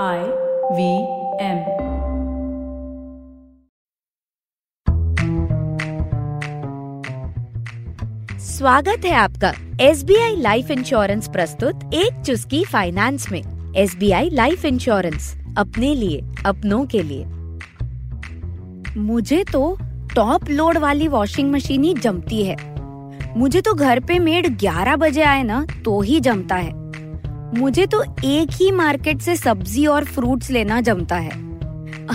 I V M स्वागत है आपका S B I life insurance प्रस्तुत एक चुस्की फाइनेंस में। S B I life insurance अपने लिए, अपनों के लिए। मुझे तो टॉप लोड वाली वॉशिंग मशीन ही जमती है। मुझे तो घर पे मेड 11 बजे आए ना तो ही जमता है। मुझे तो एक ही मार्केट से सब्ज़ी और फ्रूट्स लेना जमता है।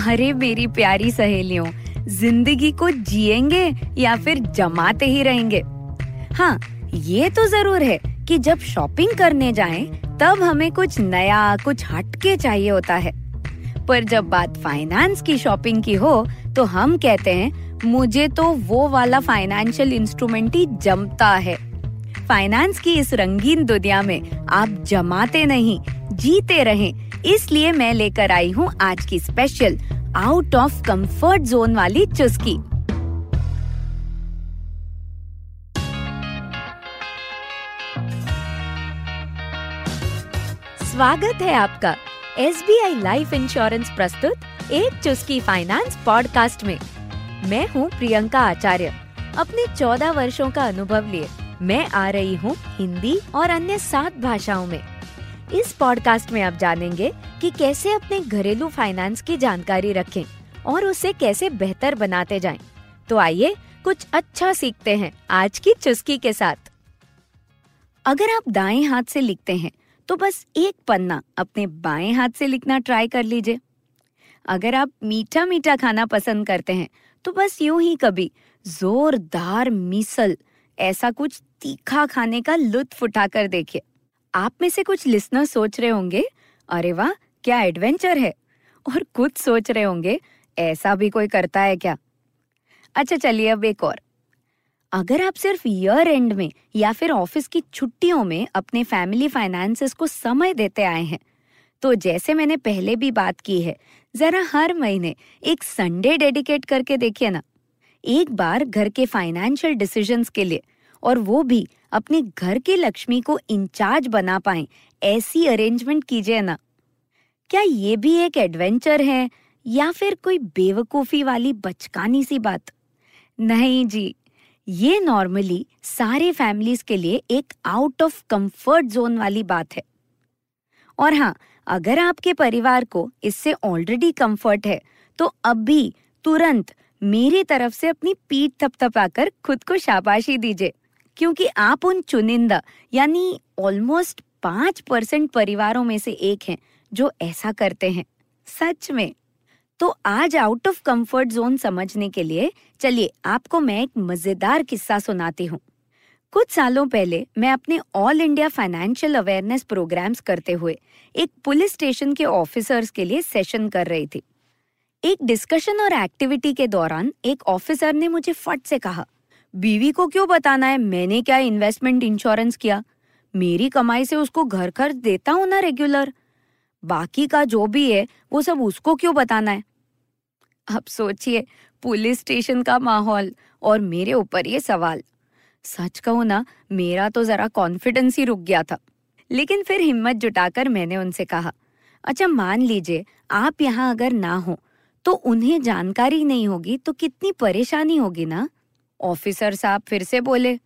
अरे मेरी प्यारी सहेलियों, ज़िंदगी को जिएँगे या फिर जमाते ही रहेंगे? हाँ ये तो ज़रूर है कि जब शॉपिंग करने जाएँ, तब हमें कुछ नया, कुछ हटके चाहिए होता है। पर जब बात फाइनेंस की शॉपिंग की हो तो हम कहते हैं, मुझे तो वो वाला फाइनेंशियल इंस्ट्रूमेंट ही जमता है। फाइनेंस की इस रंगीन दुनिया में आप जमाते नहीं, जीते रहें। इसलिए मैं लेकर आई हूँ आज की special out of comfort zone वाली चुस्की। स्वागत है आपका S B I life insurance प्रस्तुत एक चुस्की फाइनेंस पॉडकास्ट में। मैं हूँ प्रियंका आचार्य। अपने चौदह वर्षों का अनुभव लिए मैं आ रही हूँ हिंदी और अन्य सात भाषाओं में। इस पॉडकास्ट में आप जानेंगे कि कैसे अपने घरेलू फाइनेंस की जानकारी रखें और उसे कैसे बेहतर बनाते जाएँ। तो आइए कुछ अच्छा सीखते हैं आज की चुस्की के साथ। अगर आप दाएँ हाथ से लिखते हैं तो बस एक पन्ना अपने बाएँ हाथ से लिखना ट्राई कर लीजिए। अगर आप मीठा मीठा खाना पसंद करते हैं तो बस यूँ ही कभी, जोरदार मिसल, ऐसा कुछ तीखा खाने का लुत्फ उठाकर देखिए। आप में से कुछ लिसनर सोच रहे होंगे, अरे वाह, क्या एडवेंचर है? और कुछ सोच रहे होंगे, ऐसा भी कोई करता है क्या? अच्छा चलिए अब एक और। अगर आप सिर्फ़ ईयर एंड में या फिर ऑफ़िस की छुट्टियों में अपने फैमिली फाइनेंसेस को समय देते आए हैं तो जैसे मैंने पहले भी बात की है, जरा हर महीने एक संडे डेडिकेट करके देखिए ना। एक बार घर के फाइनेंशियल डिसीजंस के लिए और वो भी अपने घर के लक्ष्मी को इंचार्ज बना पाए, ऐसी अरेंजमेंट कीजिए ना। क्या ये भी एक एडवेंचर है, या फिर कोई बेवकूफ़ी वाली बचकानी सी बात? नहीं जी, ये नॉर्मली सारे फैमिलीज़ के लिए एक आउट ऑफ़ कंफर्ट जोन वाली बात है। और हाँ अगर आपके परिवार को इससे ऑलरेडी कंफर्ट है तो अभी तुरंत मेरी तरफ़ से अपनी पीठ थपथपाकर खुद को शाबाशी दीजिए। क्योंकि आप उन चुनिंदा, यानी ऑलमोस्ट पाँच परसेंट परिवारों में से एक हैं, जो ऐसा करते हैं। सच में। तो आज आउट ऑफ़ कंफर्ट जोन समझने के लिए, चलिए आपको मैं एक मज़ेदार किस्सा सुनाती हूँ। कुछ सालों पहले, मैं अपने all India financial awareness programmes करते हुए, एक पुलिस स्टेशन के ऑफिसर्स के लिए सेशन कर रही थी। एक डिस्कशन और एक्टिविटी के दौरान, एक ऑफिसर ने मुझे फट से कहा बीवी को क्यों बताना है? मैंने क्या इन्वेस्टमेंट इंश्योरेंस किया? मेरी कमाई से उसको घर खर्च देता हूँ ना रेगुलर बाकी का जो भी है, वो सब उसको क्यों बताना है? अब सोचिए, पुलिस स्टेशन का माहौल और मेरे ऊपर ये सवाल। सच कहूँ ना, मेरा तो जरा कॉन्फिडेंस ही रुक गया था। लेकिन फिर हिम्मत जुटाकर मैंने उनसे कहा अच्छा मान लीजिए, आप यहाँ अगर ना हो तो उन्हें जानकारी नहीं होगी तो कितनी परेशानी होगी ना? ऑफिसर साहब फिर से बोले,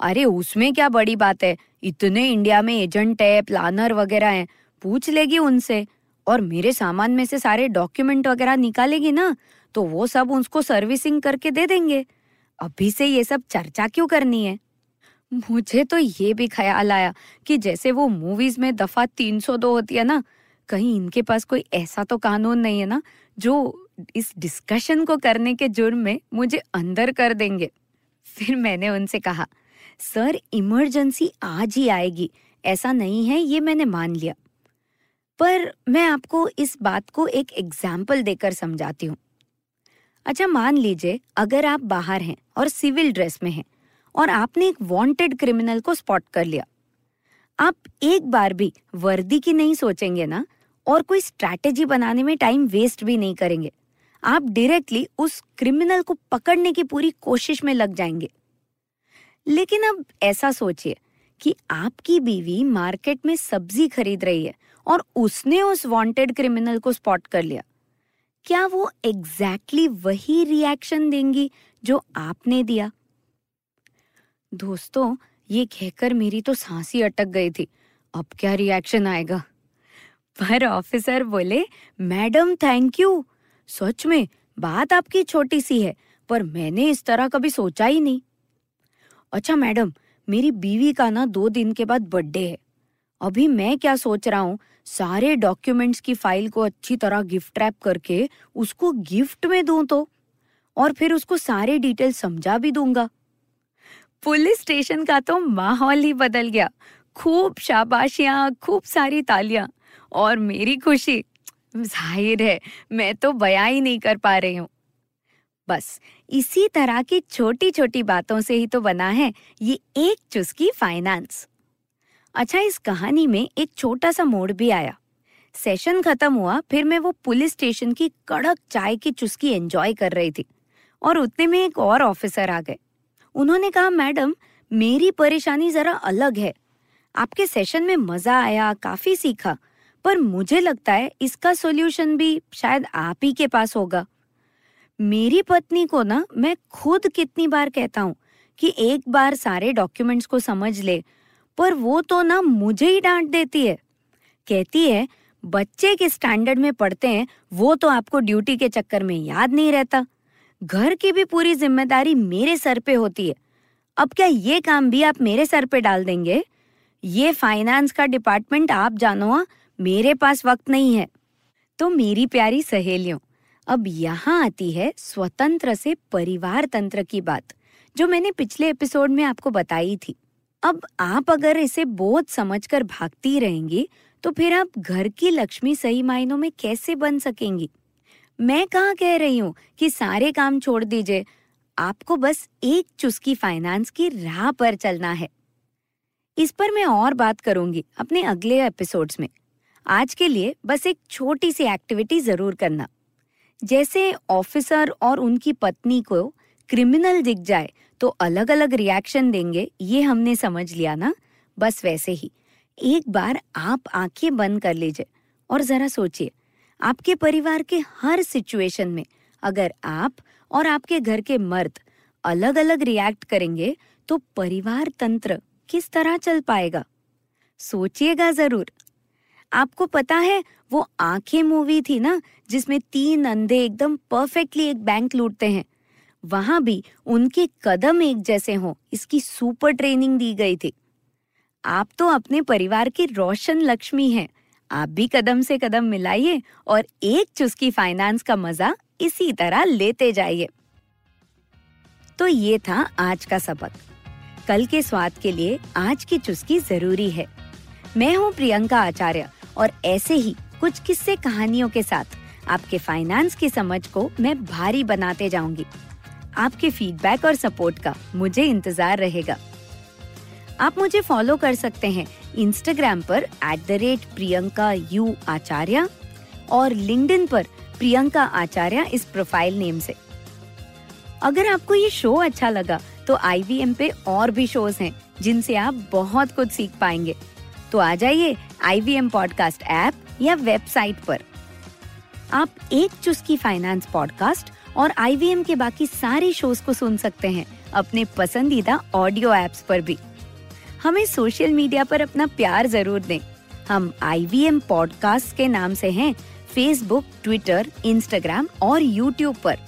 अरे, उसमें क्या बड़ी बात है? इतने इंडिया में एजेंट है, प्लानर वगैरह हैं। पूछ लेगी उनसे। और मेरे सामान में से सारे डॉक्यूमेंट वगैरह निकालेगी ना तो वो सब उसको सर्विसिंग करके दे देंगे। अभी से ये सब चर्चा क्यों करनी है? मुझे तो ये भी ख्याल आया कि जैसे वो मूवीज़ में दफ़ा 302 होती है ना, कहीं इनके पास कोई ऐसा तो कानून नहीं है ना, जो इस डिस्कशन को करने के जुर्म में मुझे अंदर कर देंगे। फिर मैंने उनसे कहा, सर, इमरजेंसी आज ही आएगी। ऐसा नहीं है, ये मैंने मान लिया। पर मैं आपको इस बात को एक एग्ज़ाम्पल देकर समझाती हूँ। अच्छा मान लीजिए, अगर आप बाहर हैं और सिविल ड्रेस में हैं और आपने एक वांटेड क्रिमिनल को स्पॉट कर लिया। आप एक बार भी वर्दी की नहीं सोचेंगे ना और कोई स्ट्रैटेजी बनाने में टाइम वेस्ट भी नहीं करेंगे। आप डायरेक्टली उस क्रिमिनल को पकड़ने की पूरी कोशिश में लग जाएँगे। लेकिन अब ऐसा सोचिए कि आपकी बीवी मार्केट में सब्ज़ी खरीद रही है और उसने उस वांटेड क्रिमिनल को स्पॉट कर लिया। क्या वो एग्जैक्टली exactly वही रिएक्शन देंगी जो आपने दिया? दोस्तों, ये कहकर मेरी तो सांसी अटक गई थी। अब क्या रिएक्शन आएगा? पर ऑफिसर बोले मैडम थैंक यू सच में, बात आपकी छोटी सी है, पर मैंने इस तरह कभी सोचा ही नहीं। अच्छा मैडम, मेरी बीवी का ना दो दिन के बाद बर्थडे है। अभी मैं क्या सोच रहा हूँ, सारे डॉक्यूमेंट्स की फ़ाइल को अच्छी तरह गिफ्ट रैप करके उसको गिफ्ट में दूँ तो? और फिर उसको सारे डिटेल समझा भी दूँगा। पुलिस स्टेशन का तो माहौल ही बदल गया। खूब शाबाशियाँ, खूब सारी तालियाँ। और मेरी खुशी ज़ाहिर है, मैं तो बयां ही नहीं कर पा रही हूँ। बस, इसी तरह की छोटी छोटी बातों से ही तो बना है ये एक चुस्की फाइनेंस। अच्छा इस कहानी में एक छोटा सा मोड़ भी आया। सेशन खत्म हुआ, फिर मैं वो पुलिस स्टेशन की कड़क चाय की चुस्की एंजॉय कर रही थी और उतने में एक और ऑफिसर आ गए। उन्होंने कहा, मैडम, मेरी परेशानी जरा अलग है। आपके सेशन में मज़ा आया, काफ़ी सीखा पर मुझे लगता है इसका सॉल्यूशन भी शायद आप ही के पास होगा। मेरी पत्नी को ना मैं खुद कितनी बार कहता हूँ कि एक बार सारे डॉक्यूमेंट्स को समझ ले पर वो तो ना मुझे ही डांट देती है। कहती है बच्चे के स्टैंडर्ड में पढ़ते हैं वो तो आपको ड्यूटी के चक्कर में याद नहीं रहता। घर की भी पूरी ज़िम्मेदारी मेरे सर पे होती है। अब क्या ये काम भी आप मेरे सर पे डाल देंगे? ये फाइनेंस का डिपार्टमेंट आप जानो हाँ, मेरे पास वक्त नहीं है। तो मेरी प्यारी सहेलियों, अब यहाँ आती है स्वतंत्र से परिवार तंत्र की बात, जो मैंने पिछले एपिसोड में आपको बताई थी। अब आप अगर इसे बोझ समझकर भागती रहेंगी तो फिर आप घर की लक्ष्मी सही मायनों में कैसे बन सकेंगी? मैं कहा कह रही हूँ कि सारे काम छोड़ दीजिए। आपको बस एक चुस्की फाइनेंस की राह पर चलना है। इस पर मैं और बात करूँगी अपने अगले एपिसोड्स में। आज के लिए बस एक छोटी सी एक्टिविटी ज़रूर करना। जैसे ऑफिसर और उनकी पत्नी को क्रिमिनल दिख जाए तो अलग अलग रिएक्शन देंगे, ये हमने समझ लिया ना? बस वैसे ही। एक बार आप आँखें बंद कर लीजिए और जरा सोचिए, आपके परिवार के हर सिचुएशन में अगर आप और आपके घर के मर्द अलग अलग रिएक्ट करेंगे तो परिवार तंत्र किस तरह चल पाएगा? सोचिएगा ज़रूर। आपको पता है, वो आँखें मूवी थी ना, जिसमें तीन अंधे एकदम परफेक्टली एक बैंक लूटते हैं। वहाँ भी उनके कदम एक जैसे हों, इसकी सुपर ट्रेनिंग दी गई थी। आप तो अपने परिवार की रोशन लक्ष्मी हैं। आप भी कदम से कदम मिलाइए और एक चुस्की फाइनेंस का मज़ा इसी तरह लेते जाइए। तो ये था आज का सबक। कल के स्वाद के लिए आज की चुस्की ज़रूरी है। मैं हूँ प्रियंका आचार्य। और ऐसे ही कुछ किस्से कहानियों के साथ आपके फाइनेंस की समझ को मैं भारी बनाते जाऊँगी। आपके फीडबैक और सपोर्ट का मुझे इंतज़ार रहेगा। आप मुझे फॉलो कर सकते हैं इंस्टाग्राम पर at the rate Priyanka U Acharya और लिंक्डइन पर प्रियंका आचार्य इस प्रोफ़ाइल नेम से। अगर आपको ये शो अच्छा लगा तो IVM पे और भी शोज़ हैं, जिनसे आप बहुत कुछ सीख पाएँगे। तो आ जाइए IVM पॉडकास्ट ऐप या वेबसाइट पर। आप एक चुस्की फाइनेंस पॉडकास्ट और आई के बाकी सारे शोज़ को सुन सकते हैं, अपने पसंदीदा ऑडियो एप्स पर भी। हमें सोशल मीडिया पर अपना प्यार ज़रूर दें। हम IVM पॉडकास्ट के नाम से हैं फेसबुक ट्विटर इंस्टाग्राम और यूट्यूब पर।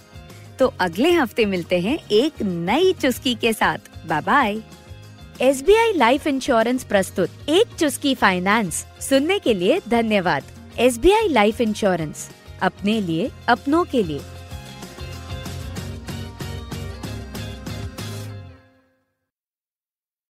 तो अगले हफ़्ते मिलते हैं एक नई चुस्की के साथ। Bye bye S B I life insurance प्रस्तुत एक चुस्की फाइनेंस। सुनने के लिए धन्यवाद। S B I life insurance. अपने लिए, अपनों के लिए।